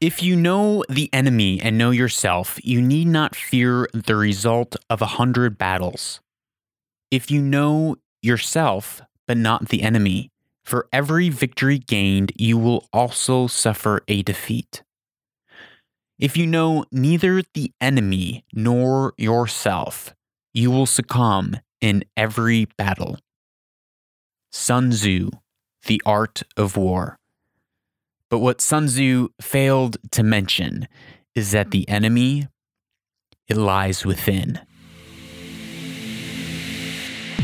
If you know the enemy and know yourself, you need not fear the result of a hundred battles. If you know yourself, but not the enemy, for every victory gained, you will also suffer a defeat. If you know neither the enemy nor yourself, you will succumb in every battle. Sun Tzu, The Art of War. But what Sun Tzu failed to mention is that the enemy, it lies within.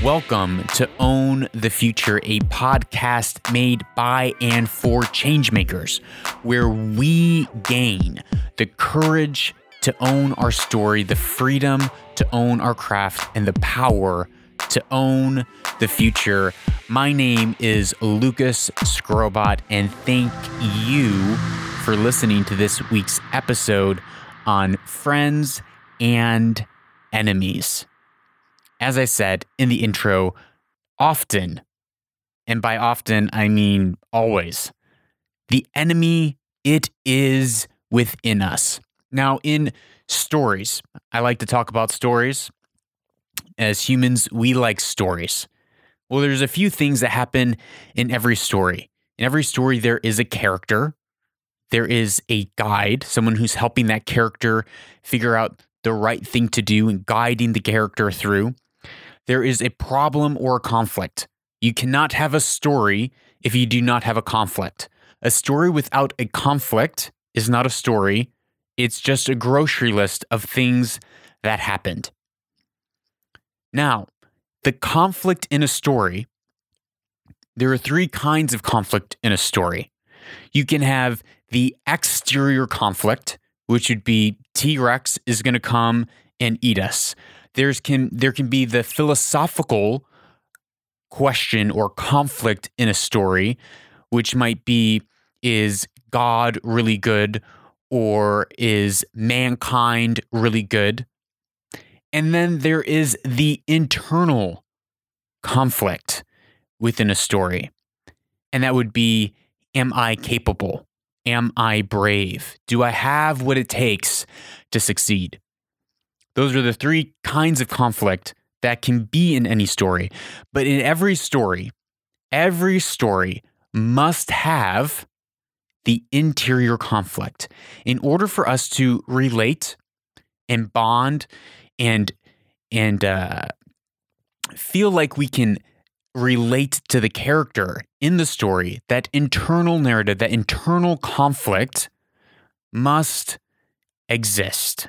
Welcome to Own the Future, a podcast made by and for changemakers, where we gain the courage to own our story, the freedom to own our craft, and the power to own the future. My name is Lucas Skrobot, and thank you for listening to this week's episode on friends and enemies. As I said in the intro, often, and by often I mean always, the enemy, it is within us. Now, in stories, I like to talk about stories as humans, we like stories. Well, there's a few things that happen in every story. In every story, there is a character, there is a guide, someone who's helping that character figure out the right thing to do and guiding the character through. There is a problem or a conflict. You cannot have a story if you do not have a conflict. A story without a conflict is not a story, it's just a grocery list of things that happened. Now, the conflict in a story, there are three kinds of conflict in a story. You can have the exterior conflict, which would be T Rex is going to come and eat us. There's can there can be the philosophical question or conflict in a story, which might be is God really good or is mankind really good? And then there is the internal conflict within a story. And that would be Am I capable? Am I brave? Do I have what it takes to succeed? Those are the three kinds of conflict that can be in any story. But in every story, every story must have the interior conflict. In order for us to relate and bond and and uh, feel like we can relate to the character in the story, that internal narrative, that internal conflict must exist.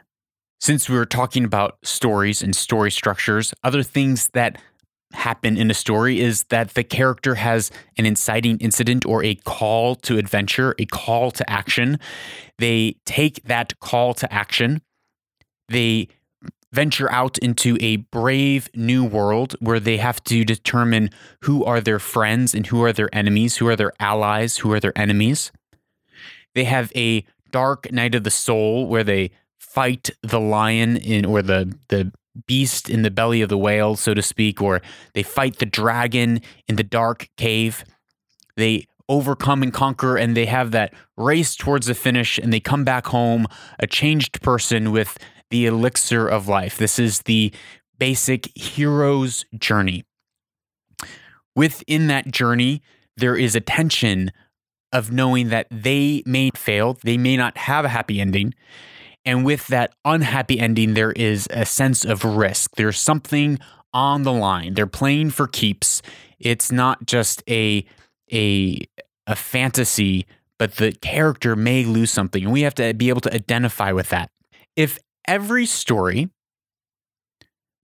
Since we were talking about stories and story structures, other things that happen in a story is that the character has an inciting incident or a call to adventure, a call to action. They take that call to action, they venture out into a brave new world where they have to determine who are their friends and who are their enemies, who are their allies, who are their enemies. They have a dark night of the soul where they fight the lion in or the the beast in the belly of the whale, so to speak, or they fight the dragon in the dark cave. They overcome and conquer and they have that race towards the finish and they come back home a changed person with the elixir of life. This is the basic hero's journey. Within that journey, there is a tension of knowing that they may fail, they may not have a happy ending. And with that unhappy ending, there is a sense of risk. There's something on the line. They're playing for keeps. It's not just a a a fantasy, but the character may lose something. And we have to be able to identify with that. If every story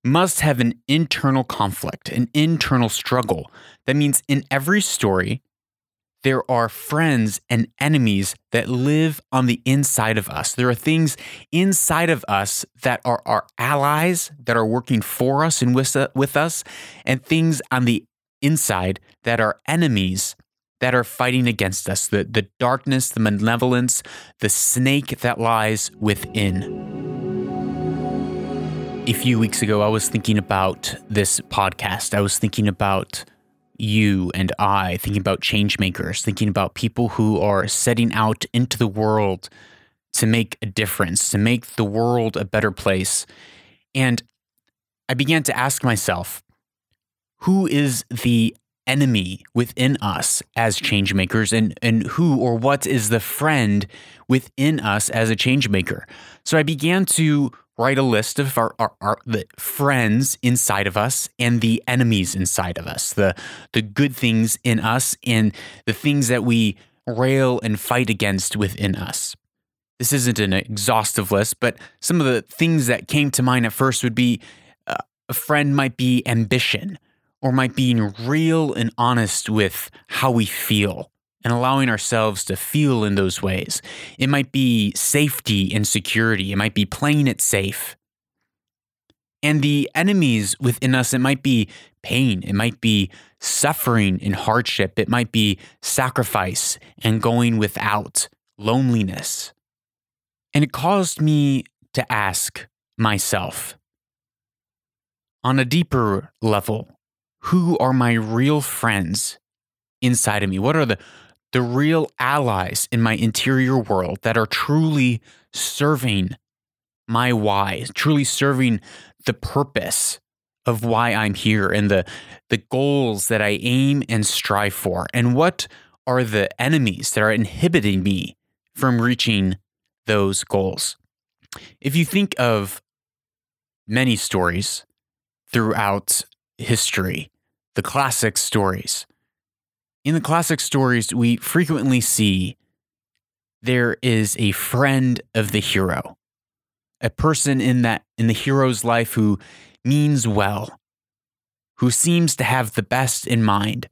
must have an internal conflict, an internal struggle. That means in every story, there are friends and enemies that live on the inside of us. There are things inside of us that are our allies, that are working for us and with, with us, and things on the inside that are enemies that are fighting against us the, the darkness, the malevolence, the snake that lies within a few weeks ago, I was thinking about this podcast. I was thinking about you and I, thinking about change makers, thinking about people who are setting out into the world to make a difference, to make the world a better place. And I began to ask myself, who is the enemy within us as change makers and, and who or what is the friend within us as a change maker? So I began to write a list of our, our, our, the friends inside of us and the enemies inside of us, the the good things in us and the things that we rail and fight against within us. This isn't an exhaustive list, but some of the things that came to mind at first would be uh, a friend might be ambition or might be being real and honest with how we feel and allowing ourselves to feel in those ways. It might be safety and security, it might be playing it safe. And the enemies within us, it might be pain, it might be suffering and hardship, it might be sacrifice and going without, loneliness. And it caused me to ask myself on a deeper level, who are my real friends inside of me? What are the the real allies in my interior world that are truly serving my why, truly serving the purpose of why I'm here and the the goals that I aim and strive for and what are the enemies that are inhibiting me from reaching those goals. If you think of many stories throughout history, the classic stories, in the classic stories, we frequently see there is a friend of the hero, a person in that in the hero's life who means well, who seems to have the best in mind.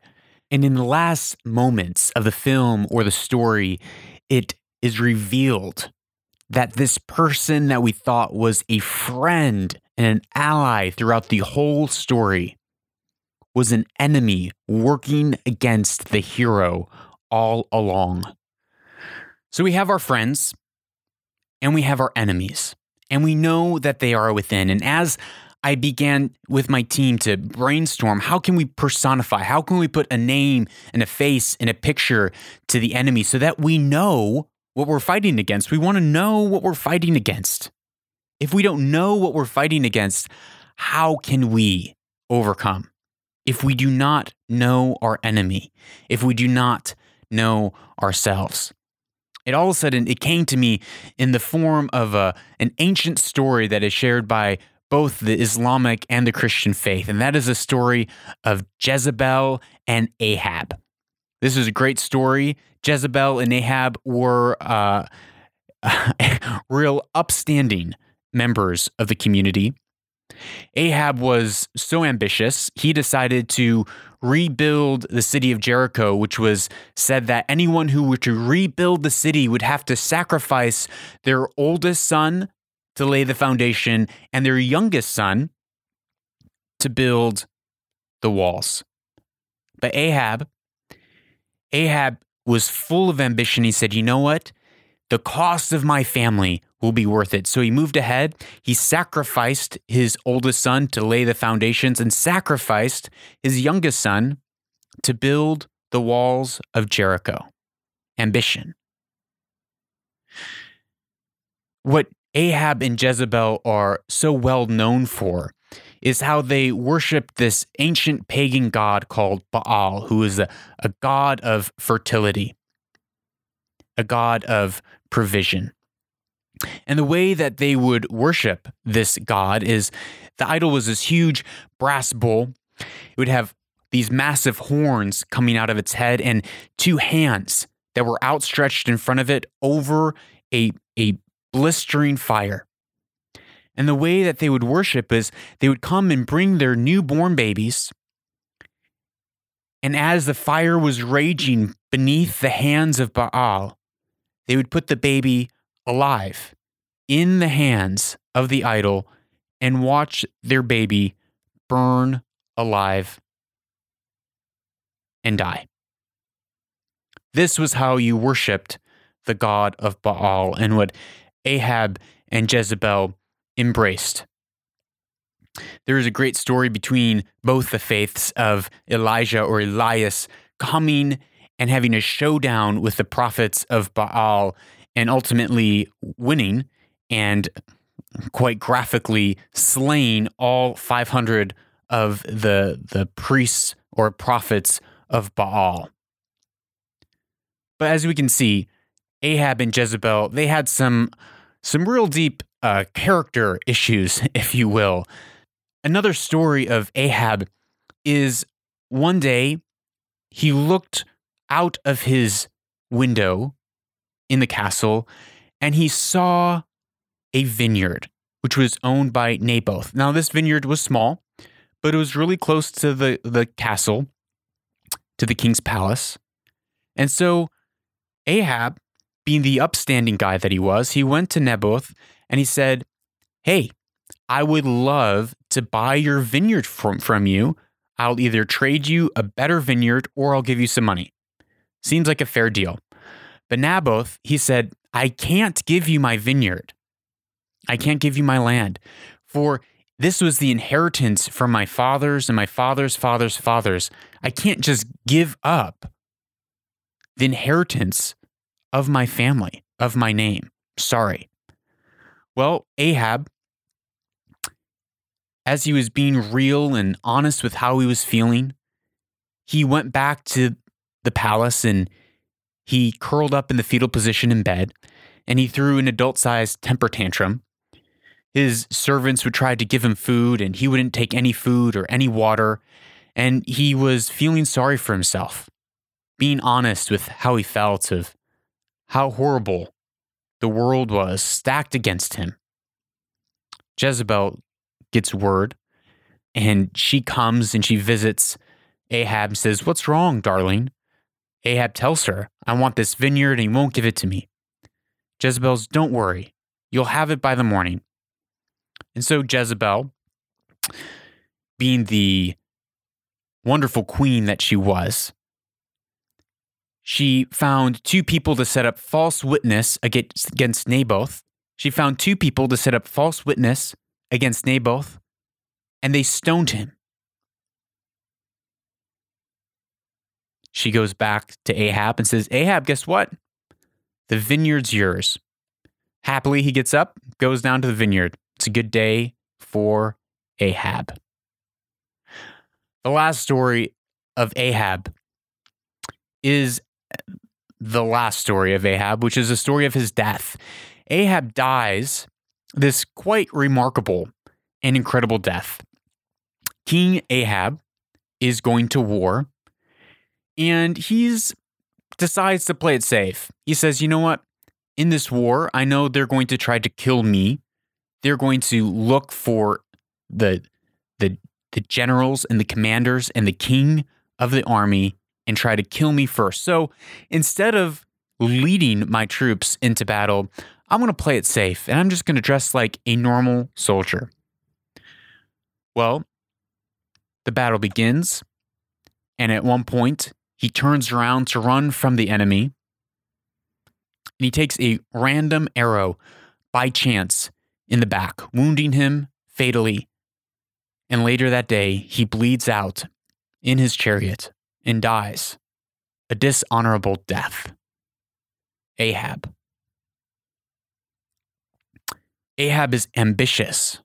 And in the last moments of the film or the story, it is revealed that this person that we thought was a friend and an ally throughout the whole story was an enemy working against the hero all along. So we have our friends and we have our enemies, and we know that they are within. And as I began with my team to brainstorm how can we personify, how can we put a name and a face and a picture to the enemy so that we know what we're fighting against. We want to know what we're fighting against. If we don't know what we're fighting against, how can we overcome? If we do not know our enemy, if we do not know ourselves. It all of a sudden it came to me in the form of a, an ancient story that is shared by both the Islamic and the Christian faith, and that is a story of Jezebel and Ahab. This is a great story. Jezebel and Ahab were uh, real upstanding members of the community. Ahab was so ambitious, he decided to rebuild the city of Jericho, which was said that anyone who were to rebuild the city would have to sacrifice their oldest son to lay the foundation and their youngest son to build the walls. But Ahab, Ahab was full of ambition. He said, You know what? The cost of my family will be worth it. So he moved ahead. He sacrificed his oldest son to lay the foundations and sacrificed his youngest son to build the walls of Jericho. Ambition. What Ahab and Jezebel are so well known for is how they worship this ancient pagan god called Baal, who is a, a god of fertility, a god of provision. And the way that they would worship this god is the idol was this huge brass bull. It would have these massive horns coming out of its head and two hands that were outstretched in front of it over a, a blistering fire. And the way that they would worship is they would come and bring their newborn babies. And as the fire was raging beneath the hands of Baal, they would put the baby alive in the hands of the idol and watch their baby burn alive and die. This was how you worshiped the god of Baal and what Ahab and Jezebel embraced. There is a great story between both the faiths of Elijah or Elias coming and having a showdown with the prophets of Baal and ultimately winning and quite graphically slaying all 500 of the the priests or prophets of Baal. But as we can see, Ahab and Jezebel, they had some some real deep uh, character issues, if you will. Another story of Ahab is one day he looked out of his window in the castle and he saw a vineyard which was owned by Naboth. Now this vineyard was small, but it was really close to the the castle to the king's palace. And so Ahab, being the upstanding guy that he was, he went to Naboth and he said, "Hey, I would love to buy your vineyard from, from you. I'll either trade you a better vineyard or I'll give you some money. Seems like a fair deal. But Naboth, he said, I can't give you my vineyard. I can't give you my land. For this was the inheritance from my fathers and my father's father's fathers. I can't just give up the inheritance of my family, of my name. Sorry. Well, Ahab, as he was being real and honest with how he was feeling, he went back to the palace and he curled up in the fetal position in bed and he threw an adult sized temper tantrum. His servants would try to give him food and he wouldn't take any food or any water. And he was feeling sorry for himself, being honest with how he felt, of how horrible the world was stacked against him. Jezebel gets word and she comes and she visits Ahab and says, What's wrong, darling? Ahab tells her, I want this vineyard and he won't give it to me. Jezebel's, Don't worry, you'll have it by the morning. And so Jezebel, being the wonderful queen that she was, she found two people to set up false witness against, against Naboth. She found two people to set up false witness against Naboth, and they stoned him. She goes back to Ahab and says, Ahab, guess what? The vineyard's yours. Happily, he gets up, goes down to the vineyard. It's a good day for Ahab. The last story of Ahab is the last story of Ahab, which is a story of his death. Ahab dies this quite remarkable and incredible death. King Ahab is going to war and he's decides to play it safe. He says, "You know what? In this war, I know they're going to try to kill me. They're going to look for the the the generals and the commanders and the king of the army and try to kill me first. So instead of leading my troops into battle, I'm going to play it safe and I'm just going to dress like a normal soldier. Well, the battle begins, and at one point, he turns around to run from the enemy, and he takes a random arrow by chance in the back, wounding him fatally. And later that day, he bleeds out in his chariot and dies a dishonorable death. Ahab. Ahab is ambitious,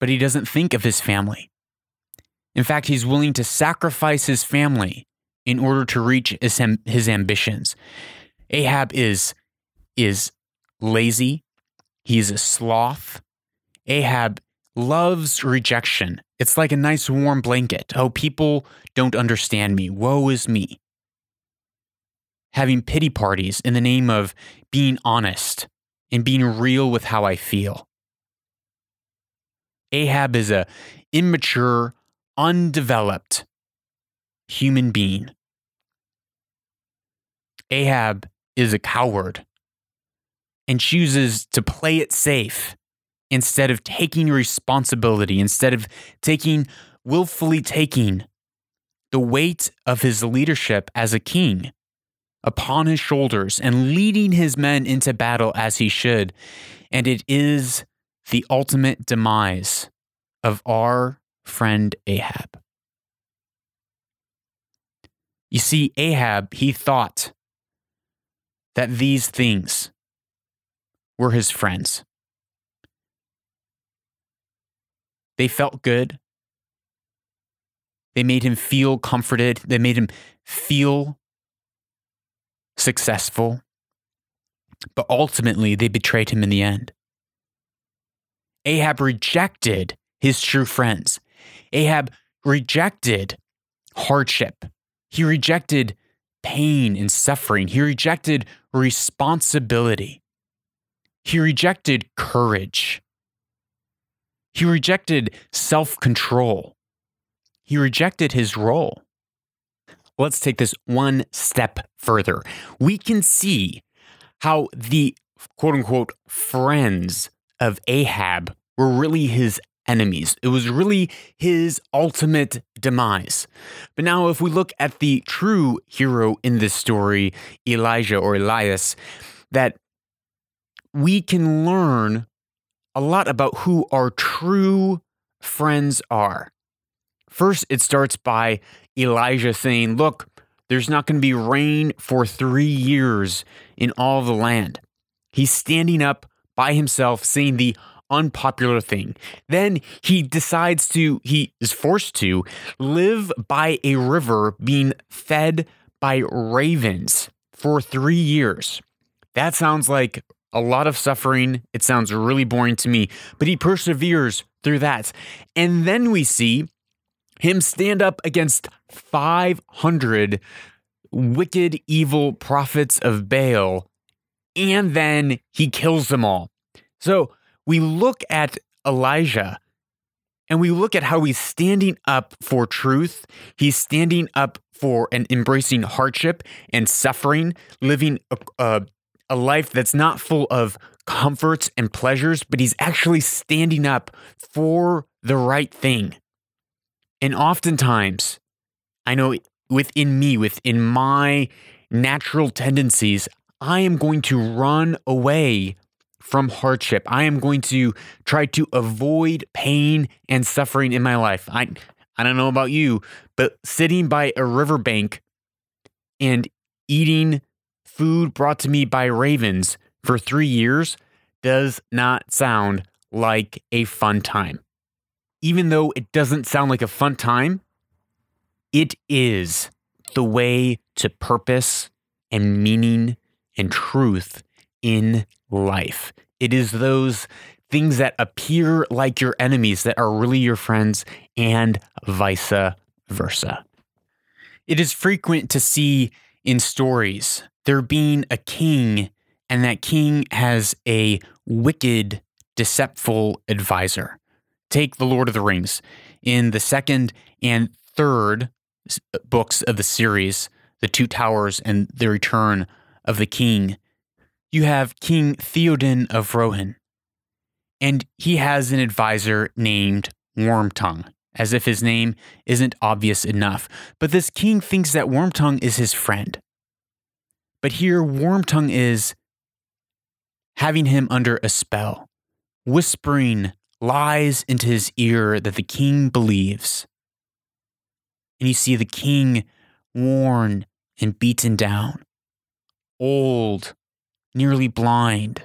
but he doesn't think of his family. In fact, he's willing to sacrifice his family in order to reach his, his ambitions. Ahab is, is lazy, he's a sloth. Ahab loves rejection. It's like a nice warm blanket. Oh, people don't understand me. Woe is me. Having pity parties in the name of being honest and being real with how I feel. Ahab is a immature, undeveloped human being. Ahab is a coward and chooses to play it safe instead of taking responsibility, instead of taking willfully taking the weight of his leadership as a king upon his shoulders and leading his men into battle as he should. And it is the ultimate demise of our friend Ahab. You see, Ahab, he thought that these things were his friends. They felt good. They made him feel comforted. They made him feel successful. But ultimately, they betrayed him in the end. Ahab rejected his true friends. Ahab rejected hardship. He rejected pain and suffering. He rejected responsibility. He rejected courage. He rejected self control. He rejected his role. Let's take this one step further. We can see how the quote unquote friends of Ahab were really his enemies. It was really his ultimate demise. But now, if we look at the true hero in this story, Elijah or Elias, that we can learn a lot about who our true friends are. First, it starts by Elijah saying, Look, there's not going to be rain for three years in all the land. He's standing up by himself saying the unpopular thing. Then he decides to, he is forced to live by a river being fed by ravens for three years. That sounds like a lot of suffering. It sounds really boring to me, but he perseveres through that. And then we see him stand up against 500 wicked, evil prophets of Baal, and then he kills them all. So we look at Elijah and we look at how he's standing up for truth. He's standing up for and embracing hardship and suffering, living a, a, a life that's not full of comforts and pleasures, but he's actually standing up for the right thing. And oftentimes, I know within me, within my natural tendencies, I am going to run away from hardship. I am going to try to avoid pain and suffering in my life. I I don't know about you, but sitting by a riverbank and eating food brought to me by ravens for 3 years does not sound like a fun time. Even though it doesn't sound like a fun time, it is the way to purpose and meaning and truth in life. It is those things that appear like your enemies that are really your friends, and vice versa. It is frequent to see in stories there being a king, and that king has a wicked, deceitful advisor. Take The Lord of the Rings. In the second and third books of the series, The Two Towers and The Return of the King, you have King Theoden of Rohan, and he has an advisor named Wormtongue, as if his name isn't obvious enough. But this king thinks that Wormtongue is his friend. But here, Wormtongue is having him under a spell, whispering lies into his ear that the king believes. And you see the king worn and beaten down, old nearly blind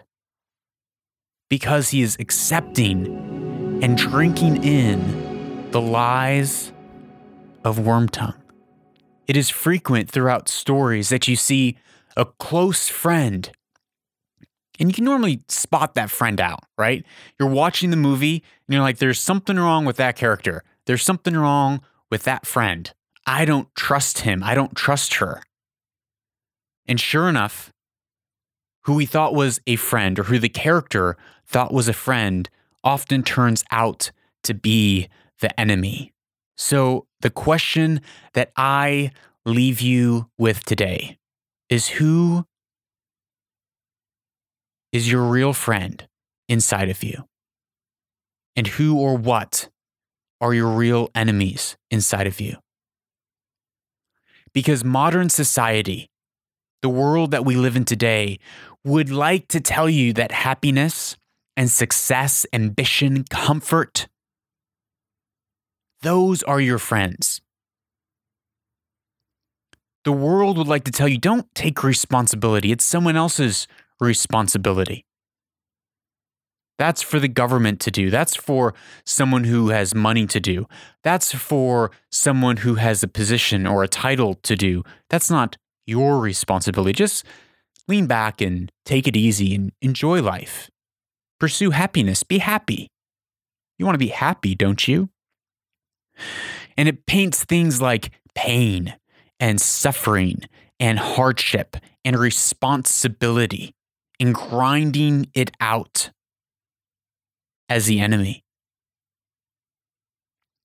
because he is accepting and drinking in the lies of Wormtongue. It is frequent throughout stories that you see a close friend, and you can normally spot that friend out, right? You're watching the movie and you're like, there's something wrong with that character. There's something wrong with that friend. I don't trust him. I don't trust her. And sure enough, who we thought was a friend or who the character thought was a friend often turns out to be the enemy. So, the question that I leave you with today is who is your real friend inside of you? And who or what are your real enemies inside of you? Because modern society, the world that we live in today, would like to tell you that happiness and success, ambition, comfort. Those are your friends. The world would like to tell you don't take responsibility, it's someone else's responsibility. That's for the government to do. That's for someone who has money to do. That's for someone who has a position or a title to do. That's not your responsibility. Just lean back and take it easy and enjoy life. Pursue happiness. Be happy. You want to be happy, don't you? And it paints things like pain and suffering and hardship and responsibility and grinding it out as the enemy.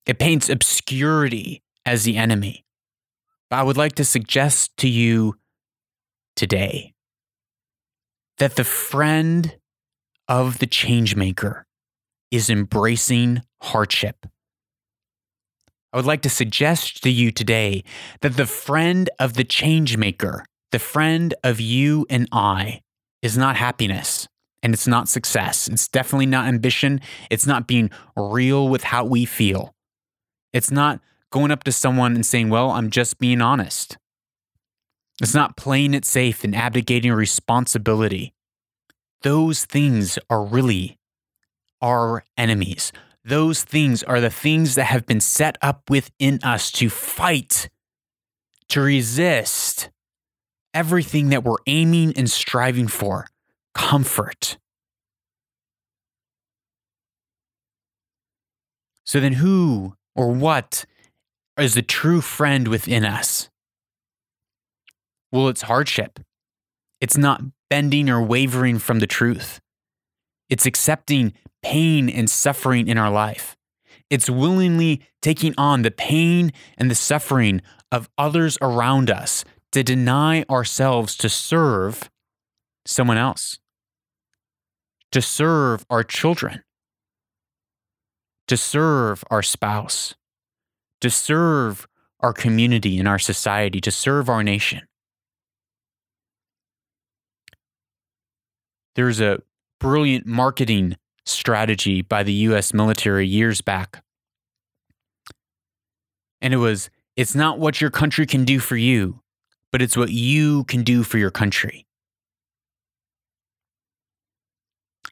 It paints obscurity as the enemy. But I would like to suggest to you today that the friend of the changemaker is embracing hardship. I would like to suggest to you today that the friend of the changemaker, the friend of you and I, is not happiness and it's not success. It's definitely not ambition. It's not being real with how we feel. It's not going up to someone and saying, Well, I'm just being honest. It's not playing it safe and abdicating responsibility. Those things are really our enemies. Those things are the things that have been set up within us to fight, to resist everything that we're aiming and striving for comfort. So then, who or what is the true friend within us? Well, it's hardship. It's not bending or wavering from the truth. It's accepting pain and suffering in our life. It's willingly taking on the pain and the suffering of others around us to deny ourselves to serve someone else to serve our children, to serve our spouse, to serve our community and our society, to serve our nation. There's a brilliant marketing strategy by the US military years back. And it was it's not what your country can do for you, but it's what you can do for your country.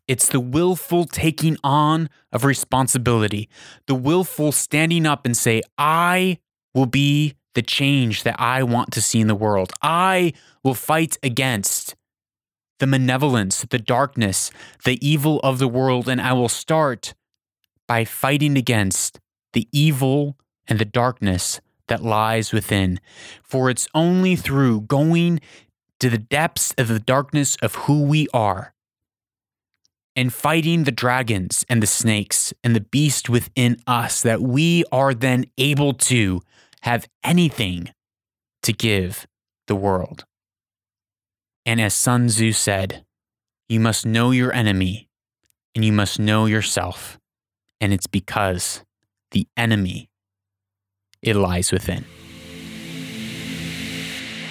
It's the willful taking on of responsibility, the willful standing up and say, I will be the change that I want to see in the world. I will fight against the malevolence, the darkness, the evil of the world, and I will start by fighting against the evil and the darkness that lies within. For it's only through going to the depths of the darkness of who we are and fighting the dragons and the snakes and the beast within us that we are then able to have anything to give the world. And as Sun Tzu said, you must know your enemy and you must know yourself. And it's because the enemy, it lies within.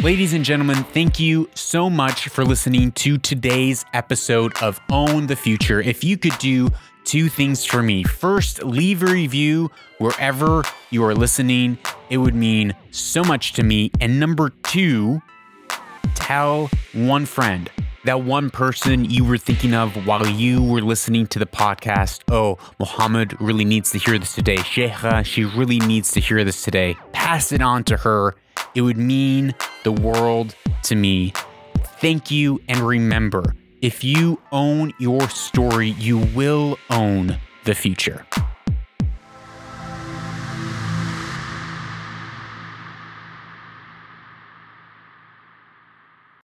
Ladies and gentlemen, thank you so much for listening to today's episode of Own the Future. If you could do two things for me. First, leave a review wherever you are listening, it would mean so much to me. And number two, tell one friend that one person you were thinking of while you were listening to the podcast. Oh, Muhammad really needs to hear this today. Sheikha, she really needs to hear this today. Pass it on to her it would mean the world to me. Thank you. And remember, if you own your story, you will own the future.